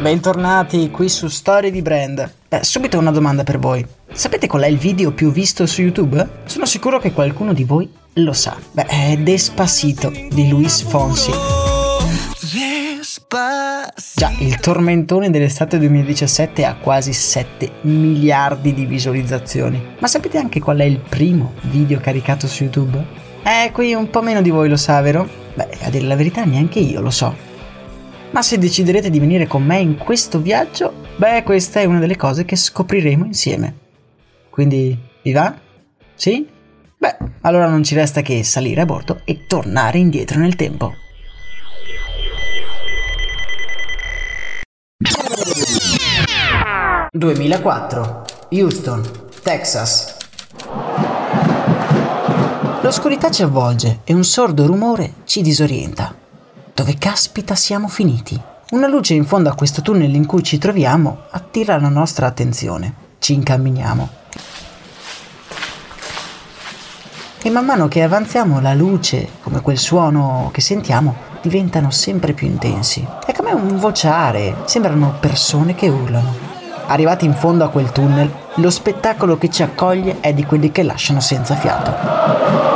Bentornati qui su Storie di Brand. Beh, subito una domanda per voi. Sapete qual è il video più visto su YouTube? Sono sicuro che qualcuno di voi lo sa. Beh, è Despacito di Luis Fonsi. Già, il tormentone dell'estate 2017 ha quasi 7 miliardi di visualizzazioni. Ma sapete anche qual è il primo video caricato su YouTube? Eh, qui un po' meno di voi lo sa, vero? Beh, a dire la verità neanche io lo so. Ma se deciderete di venire con me in questo viaggio, beh, questa è una delle cose che scopriremo insieme. Quindi, vi va? Sì? Beh, allora non ci resta che salire a bordo e tornare indietro nel tempo. ...2004, Houston, Texas. L'oscurità ci avvolge e un sordo rumore ci disorienta. Dove caspita siamo finiti? Una luce in fondo a questo tunnel in cui ci troviamo attira la nostra attenzione. Ci incamminiamo. E man mano che avanziamo la luce, come quel suono che sentiamo, diventano sempre più intensi. È come un vociare, sembrano persone che urlano. Arrivati in fondo a quel tunnel, lo spettacolo che ci accoglie è di quelli che lasciano senza fiato.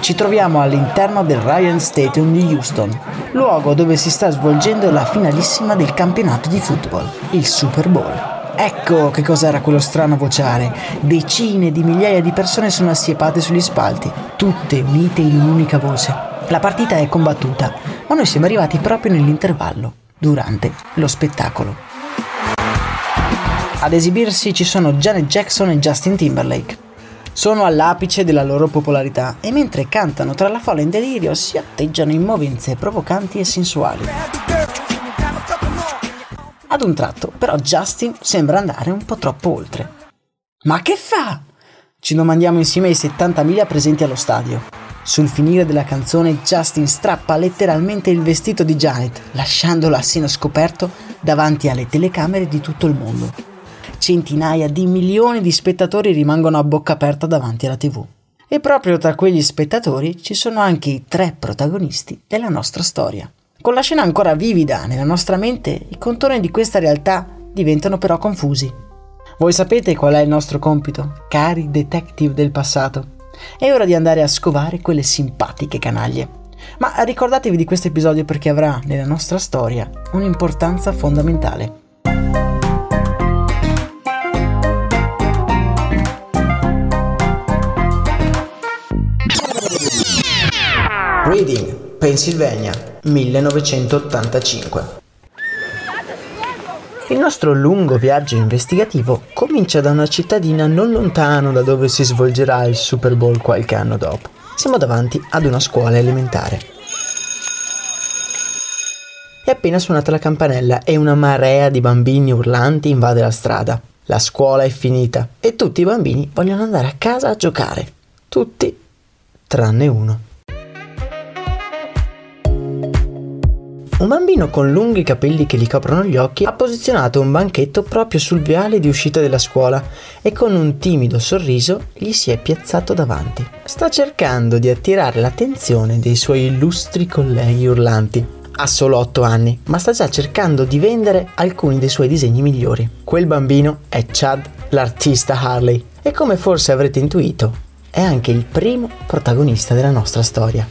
Ci troviamo all'interno del Ryan Stadium di Houston, luogo dove si sta svolgendo la finalissima del campionato di football, il Super Bowl. Ecco che cos'era quello strano vociare. Decine di migliaia di persone sono assiepate sugli spalti, tutte unite in un'unica voce. La partita è combattuta, ma noi siamo arrivati proprio nell'intervallo, durante lo spettacolo. Ad esibirsi ci sono Janet Jackson e Justin Timberlake sono all'apice della loro popolarità e mentre cantano tra la folla in delirio si atteggiano in movenze provocanti e sensuali. Ad un tratto, però, Justin sembra andare un po' troppo oltre. Ma che fa? Ci domandiamo insieme ai 70.000 presenti allo stadio. Sul finire della canzone, Justin strappa letteralmente il vestito di Janet, lasciandolo a seno scoperto davanti alle telecamere di tutto il mondo centinaia di milioni di spettatori rimangono a bocca aperta davanti alla tv. E proprio tra quegli spettatori ci sono anche i tre protagonisti della nostra storia. Con la scena ancora vivida nella nostra mente, i contorni di questa realtà diventano però confusi. Voi sapete qual è il nostro compito, cari detective del passato? È ora di andare a scovare quelle simpatiche canaglie. Ma ricordatevi di questo episodio perché avrà nella nostra storia un'importanza fondamentale. Reading, Pennsylvania, 1985. Il nostro lungo viaggio investigativo comincia da una cittadina non lontano da dove si svolgerà il Super Bowl qualche anno dopo. Siamo davanti ad una scuola elementare. è appena suonata la campanella e una marea di bambini urlanti invade la strada. La scuola è finita e tutti i bambini vogliono andare a casa a giocare. Tutti tranne uno. Un bambino con lunghi capelli che gli coprono gli occhi ha posizionato un banchetto proprio sul viale di uscita della scuola e con un timido sorriso gli si è piazzato davanti. Sta cercando di attirare l'attenzione dei suoi illustri colleghi urlanti. Ha solo 8 anni, ma sta già cercando di vendere alcuni dei suoi disegni migliori. Quel bambino è Chad, l'artista Harley, e come forse avrete intuito, è anche il primo protagonista della nostra storia.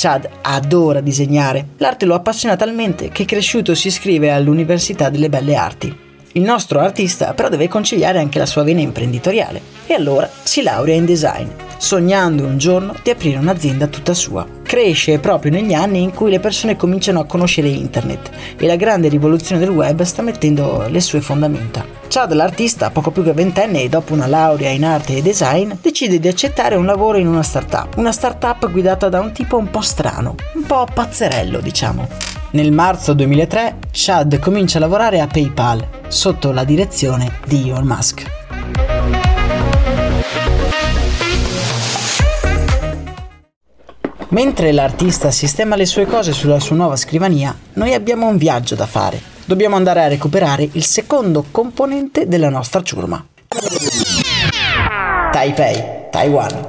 Chad adora disegnare. L'arte lo appassiona talmente che cresciuto si iscrive all'Università delle Belle Arti. Il nostro artista però deve conciliare anche la sua vena imprenditoriale e allora si laurea in design sognando un giorno di aprire un'azienda tutta sua. Cresce proprio negli anni in cui le persone cominciano a conoscere internet e la grande rivoluzione del web sta mettendo le sue fondamenta. Chad, l'artista, poco più che ventenne e dopo una laurea in arte e design, decide di accettare un lavoro in una startup. Una startup guidata da un tipo un po' strano, un po' pazzerello, diciamo. Nel marzo 2003, Chad comincia a lavorare a PayPal, sotto la direzione di Elon Musk. Mentre l'artista sistema le sue cose sulla sua nuova scrivania, noi abbiamo un viaggio da fare. Dobbiamo andare a recuperare il secondo componente della nostra ciurma. Taipei, Taiwan.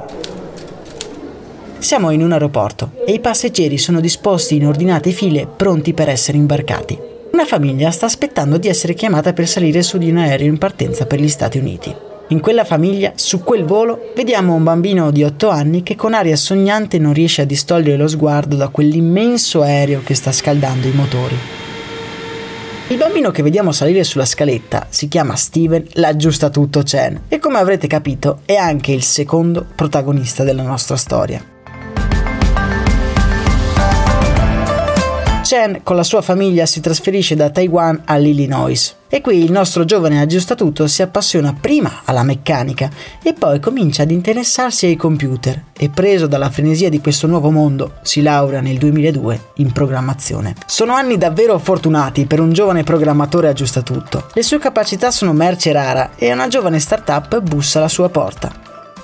Siamo in un aeroporto e i passeggeri sono disposti in ordinate file pronti per essere imbarcati. Una famiglia sta aspettando di essere chiamata per salire su di un aereo in partenza per gli Stati Uniti. In quella famiglia, su quel volo, vediamo un bambino di 8 anni che con aria sognante non riesce a distogliere lo sguardo da quell'immenso aereo che sta scaldando i motori. Il bambino che vediamo salire sulla scaletta si chiama Steven l'aggiusta tutto Chen e come avrete capito è anche il secondo protagonista della nostra storia. Chen con la sua famiglia si trasferisce da Taiwan all'Illinois e qui il nostro giovane aggiustatutto si appassiona prima alla meccanica e poi comincia ad interessarsi ai computer e preso dalla frenesia di questo nuovo mondo si laurea nel 2002 in programmazione. Sono anni davvero fortunati per un giovane programmatore aggiustatutto. Le sue capacità sono merce rara e una giovane startup bussa alla sua porta.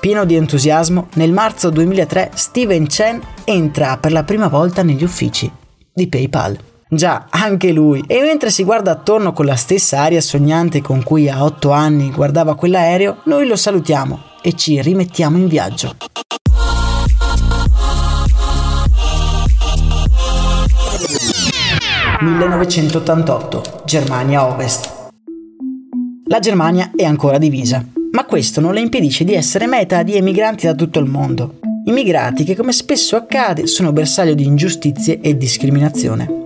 Pieno di entusiasmo, nel marzo 2003 Steven Chen entra per la prima volta negli uffici di PayPal. Già, anche lui. E mentre si guarda attorno con la stessa aria sognante con cui a otto anni guardava quell'aereo, noi lo salutiamo e ci rimettiamo in viaggio. «1988, Germania Ovest. La Germania è ancora divisa, ma questo non le impedisce di essere meta di emigranti da tutto il mondo immigrati che come spesso accade sono bersaglio di ingiustizie e discriminazione.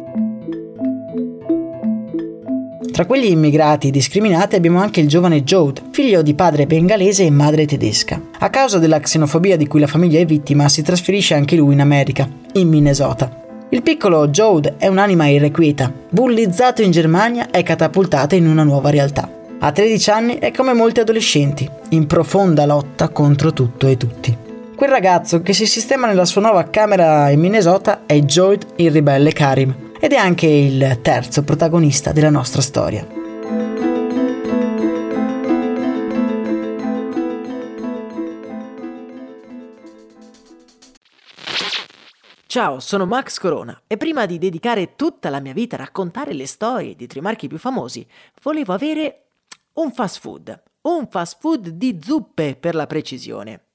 Tra quegli immigrati discriminati abbiamo anche il giovane Jode, figlio di padre bengalese e madre tedesca. A causa della xenofobia di cui la famiglia è vittima, si trasferisce anche lui in America, in Minnesota. Il piccolo Jode è un'anima irrequieta, bullizzato in Germania e catapultato in una nuova realtà. A 13 anni è come molti adolescenti, in profonda lotta contro tutto e tutti. Quel ragazzo che si sistema nella sua nuova camera in Minnesota è Joyd il ribelle Karim ed è anche il terzo protagonista della nostra storia. Ciao, sono Max Corona e prima di dedicare tutta la mia vita a raccontare le storie di tre marchi più famosi, volevo avere un fast food, un fast food di zuppe per la precisione.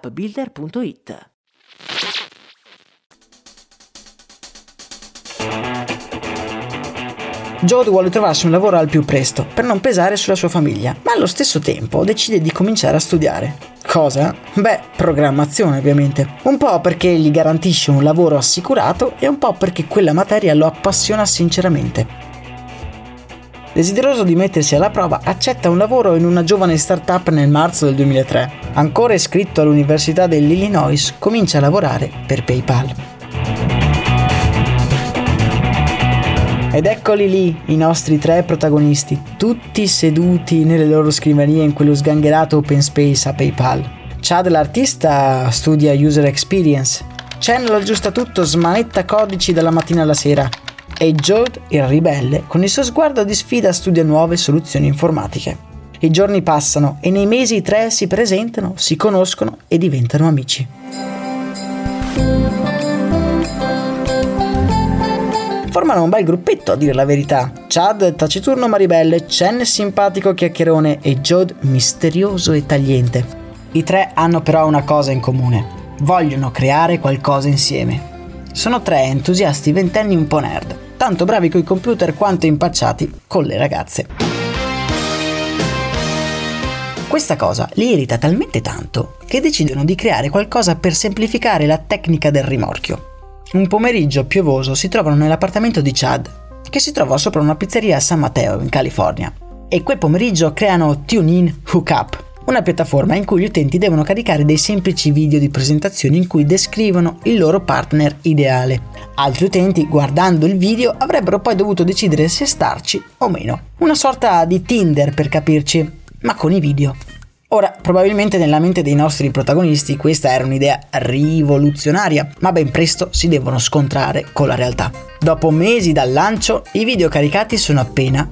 www.startupbuilder.it. Jode vuole trovarsi un lavoro al più presto per non pesare sulla sua famiglia, ma allo stesso tempo decide di cominciare a studiare. Cosa? Beh, programmazione ovviamente. Un po' perché gli garantisce un lavoro assicurato e un po' perché quella materia lo appassiona sinceramente. Desideroso di mettersi alla prova, accetta un lavoro in una giovane startup nel marzo del 2003. Ancora iscritto all'Università dell'Illinois, comincia a lavorare per PayPal. Ed eccoli lì, i nostri tre protagonisti, tutti seduti nelle loro scrivanie in quello sgangherato open space a PayPal. Chad l'artista studia user experience, Chen lo aggiusta tutto, smanetta codici dalla mattina alla sera e Jode, il ribelle, con il suo sguardo di sfida studia nuove soluzioni informatiche. I giorni passano e nei mesi i tre si presentano, si conoscono e diventano amici. Formano un bel gruppetto a dire la verità. Chad taciturno ma ribelle, Chen simpatico chiacchierone e Jode misterioso e tagliente. I tre hanno però una cosa in comune. Vogliono creare qualcosa insieme. Sono tre entusiasti ventenni un po' nerd, tanto bravi coi computer quanto impacciati con le ragazze. Questa cosa li irrita talmente tanto che decidono di creare qualcosa per semplificare la tecnica del rimorchio. Un pomeriggio piovoso si trovano nell'appartamento di Chad, che si trova sopra una pizzeria a San Mateo, in California. E quel pomeriggio creano TuneIn Hookup, una piattaforma in cui gli utenti devono caricare dei semplici video di presentazione in cui descrivono il loro partner ideale. Altri utenti, guardando il video, avrebbero poi dovuto decidere se starci o meno. Una sorta di Tinder per capirci, ma con i video. Ora, probabilmente nella mente dei nostri protagonisti questa era un'idea rivoluzionaria, ma ben presto si devono scontrare con la realtà. Dopo mesi dal lancio, i video caricati sono appena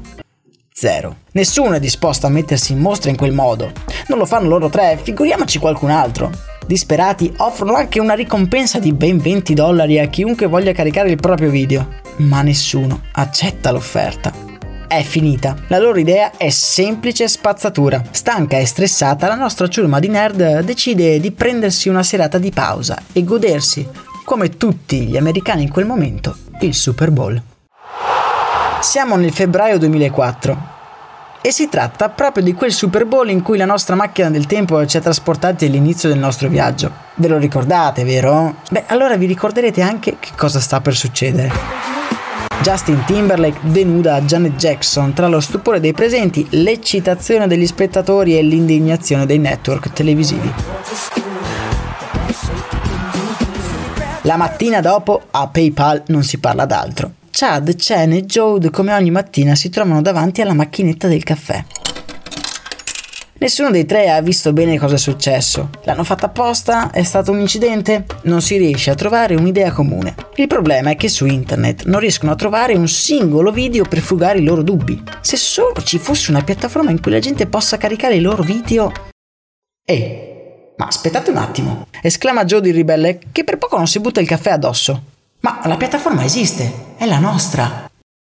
zero. Nessuno è disposto a mettersi in mostra in quel modo. Non lo fanno loro tre, figuriamoci qualcun altro. Disperati offrono anche una ricompensa di ben 20 dollari a chiunque voglia caricare il proprio video, ma nessuno accetta l'offerta è finita. La loro idea è semplice spazzatura. Stanca e stressata, la nostra ciurma di nerd decide di prendersi una serata di pausa e godersi, come tutti gli americani in quel momento, il Super Bowl. Siamo nel febbraio 2004 e si tratta proprio di quel Super Bowl in cui la nostra macchina del tempo ci ha trasportati all'inizio del nostro viaggio. Ve lo ricordate, vero? Beh, allora vi ricorderete anche che cosa sta per succedere. Justin Timberlake denuda Janet Jackson tra lo stupore dei presenti, l'eccitazione degli spettatori e l'indignazione dei network televisivi. La mattina dopo a PayPal non si parla d'altro. Chad, Chen e Jode come ogni mattina si trovano davanti alla macchinetta del caffè. Nessuno dei tre ha visto bene cosa è successo. L'hanno fatta apposta? È stato un incidente? Non si riesce a trovare un'idea comune. Il problema è che su internet non riescono a trovare un singolo video per fugare i loro dubbi. Se solo ci fosse una piattaforma in cui la gente possa caricare i loro video... Ehi, ma aspettate un attimo, esclama Joe di ribelle che per poco non si butta il caffè addosso. Ma la piattaforma esiste, è la nostra.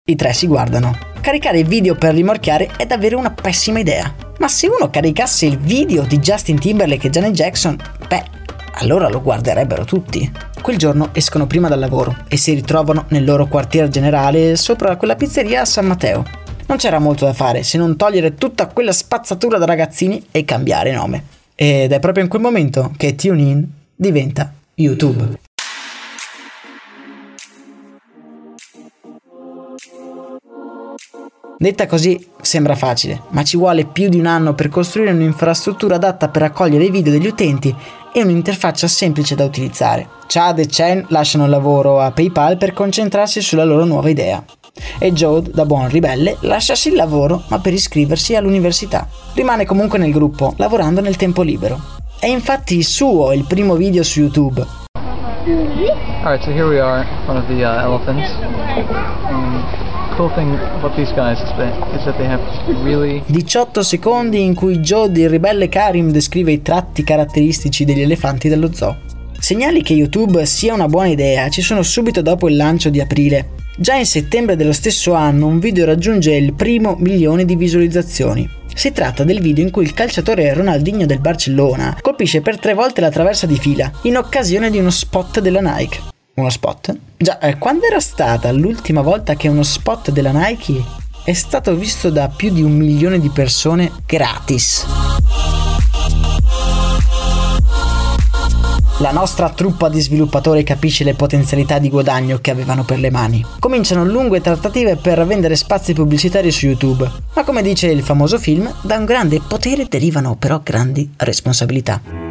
I tre si guardano. Caricare video per rimorchiare è davvero una pessima idea. Ma se uno caricasse il video di Justin Timberlake e Janet Jackson, beh, allora lo guarderebbero tutti. Quel giorno escono prima dal lavoro e si ritrovano nel loro quartier generale sopra quella pizzeria a San Matteo. Non c'era molto da fare se non togliere tutta quella spazzatura da ragazzini e cambiare nome. Ed è proprio in quel momento che TuneIn diventa YouTube. Detta così sembra facile, ma ci vuole più di un anno per costruire un'infrastruttura adatta per raccogliere i video degli utenti e un'interfaccia semplice da utilizzare. Chad e Chen lasciano il lavoro a PayPal per concentrarsi sulla loro nuova idea. E Jode, da buon ribelle, lasciasi il lavoro ma per iscriversi all'università. Rimane comunque nel gruppo, lavorando nel tempo libero. È infatti suo il primo video su YouTube. Alright, so here we are front of the uh, elephants. And cool thing about these guys is that, is that they have really 18 secondi in cui Joe il ribelle Karim descrive i tratti caratteristici degli elefanti dello zoo. Segnali che YouTube sia una buona idea ci sono subito dopo il lancio di aprile. Già in settembre dello stesso anno un video raggiunge il primo milione di visualizzazioni. Si tratta del video in cui il calciatore Ronaldinho del Barcellona colpisce per tre volte la traversa di fila in occasione di uno spot della Nike. Uno spot? Già, eh, quando era stata l'ultima volta che uno spot della Nike è stato visto da più di un milione di persone gratis? La nostra truppa di sviluppatori capisce le potenzialità di guadagno che avevano per le mani. Cominciano lunghe trattative per vendere spazi pubblicitari su YouTube, ma come dice il famoso film, da un grande potere derivano però grandi responsabilità.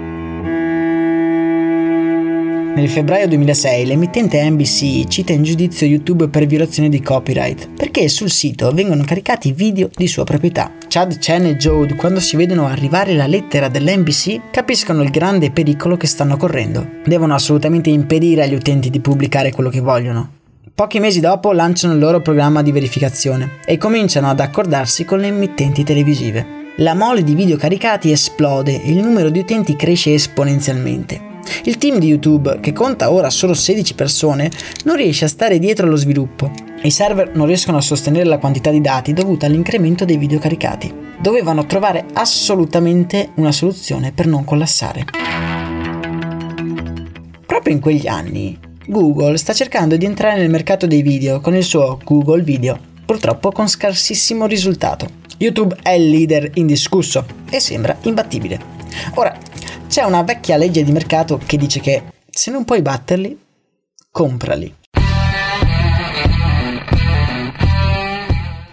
Nel febbraio 2006 l'emittente NBC cita in giudizio YouTube per violazione di copyright, perché sul sito vengono caricati video di sua proprietà. Chad, Chen e Jode, quando si vedono arrivare la lettera dell'NBC, capiscono il grande pericolo che stanno correndo. Devono assolutamente impedire agli utenti di pubblicare quello che vogliono. Pochi mesi dopo lanciano il loro programma di verificazione e cominciano ad accordarsi con le emittenti televisive. La mole di video caricati esplode e il numero di utenti cresce esponenzialmente. Il team di YouTube, che conta ora solo 16 persone, non riesce a stare dietro allo sviluppo. I server non riescono a sostenere la quantità di dati dovuta all'incremento dei video caricati. Dovevano trovare assolutamente una soluzione per non collassare. Proprio in quegli anni, Google sta cercando di entrare nel mercato dei video con il suo Google Video, purtroppo con scarsissimo risultato. YouTube è il leader indiscusso e sembra imbattibile. Ora, c'è una vecchia legge di mercato che dice che se non puoi batterli, comprali.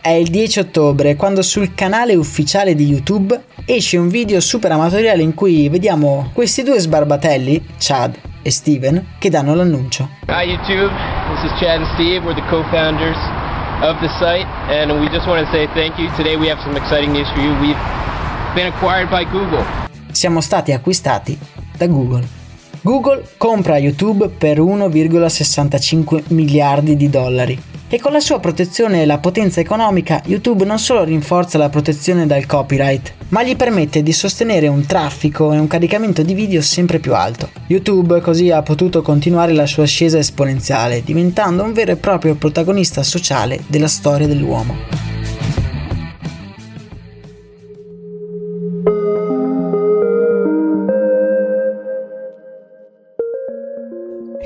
È il 10 ottobre quando sul canale ufficiale di YouTube esce un video super amatoriale in cui vediamo questi due sbarbatelli, Chad e Steven, che danno l'annuncio. Hi YouTube, this is Chad and Steve, we're the co-founders of the site and we just want to say thank you. Today we have some exciting news for you. We've been acquired by Google siamo stati acquistati da Google. Google compra YouTube per 1,65 miliardi di dollari e con la sua protezione e la potenza economica YouTube non solo rinforza la protezione dal copyright, ma gli permette di sostenere un traffico e un caricamento di video sempre più alto. YouTube così ha potuto continuare la sua ascesa esponenziale, diventando un vero e proprio protagonista sociale della storia dell'uomo.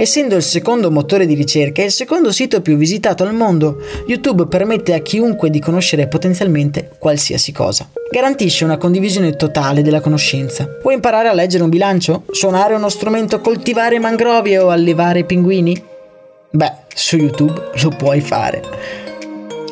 Essendo il secondo motore di ricerca e il secondo sito più visitato al mondo, YouTube permette a chiunque di conoscere potenzialmente qualsiasi cosa. Garantisce una condivisione totale della conoscenza. Vuoi imparare a leggere un bilancio? Suonare uno strumento, coltivare mangrovie o allevare pinguini? Beh, su YouTube lo puoi fare.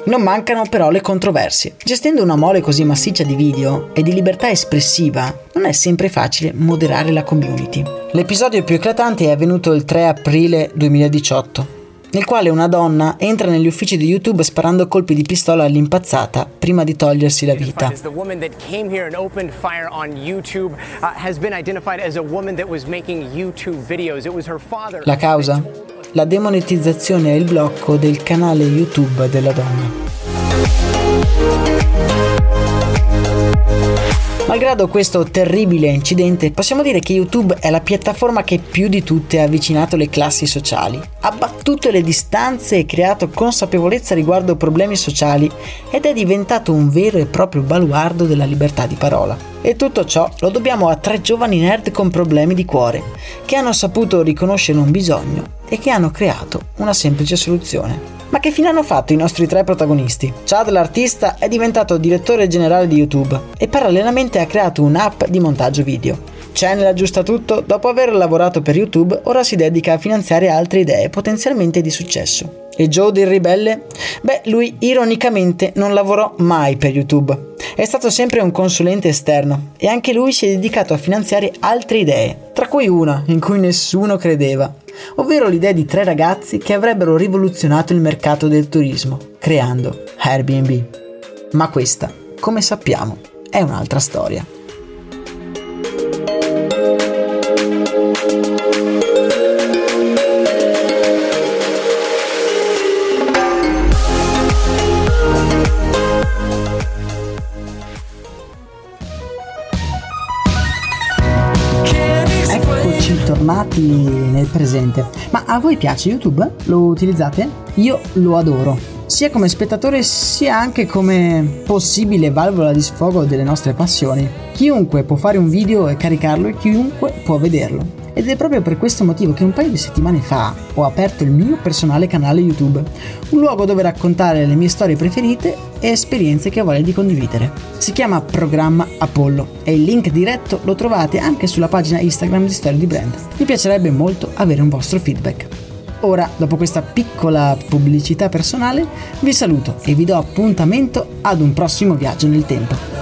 Non mancano però le controversie. Gestendo una mole così massiccia di video e di libertà espressiva, non è sempre facile moderare la community. L'episodio più eclatante è avvenuto il 3 aprile 2018 nel quale una donna entra negli uffici di YouTube sparando colpi di pistola all'impazzata prima di togliersi la vita. La causa? La demonetizzazione e il blocco del canale YouTube della donna. Malgrado questo terribile incidente, possiamo dire che YouTube è la piattaforma che più di tutte ha avvicinato le classi sociali, ha battuto le distanze e creato consapevolezza riguardo problemi sociali ed è diventato un vero e proprio baluardo della libertà di parola. E tutto ciò lo dobbiamo a tre giovani nerd con problemi di cuore, che hanno saputo riconoscere un bisogno e che hanno creato una semplice soluzione. Ma che fine hanno fatto i nostri tre protagonisti? Chad l'artista è diventato direttore generale di YouTube e parallelamente ha creato un'app di montaggio video. Chen l'aggiusta tutto, dopo aver lavorato per YouTube ora si dedica a finanziare altre idee potenzialmente di successo. E Joe del ribelle? Beh, lui ironicamente non lavorò mai per YouTube. È stato sempre un consulente esterno e anche lui si è dedicato a finanziare altre idee, tra cui una in cui nessuno credeva, ovvero l'idea di tre ragazzi che avrebbero rivoluzionato il mercato del turismo, creando Airbnb. Ma questa, come sappiamo, è un'altra storia. Presente. Ma a voi piace YouTube? Lo utilizzate? Io lo adoro, sia come spettatore sia anche come possibile valvola di sfogo delle nostre passioni. Chiunque può fare un video e caricarlo e chiunque può vederlo. Ed è proprio per questo motivo che un paio di settimane fa ho aperto il mio personale canale YouTube, un luogo dove raccontare le mie storie preferite e esperienze che ho voglia di condividere. Si chiama Programma Apollo e il link diretto lo trovate anche sulla pagina Instagram di Storie di Brand. Mi piacerebbe molto avere un vostro feedback. Ora, dopo questa piccola pubblicità personale, vi saluto e vi do appuntamento ad un prossimo viaggio nel tempo.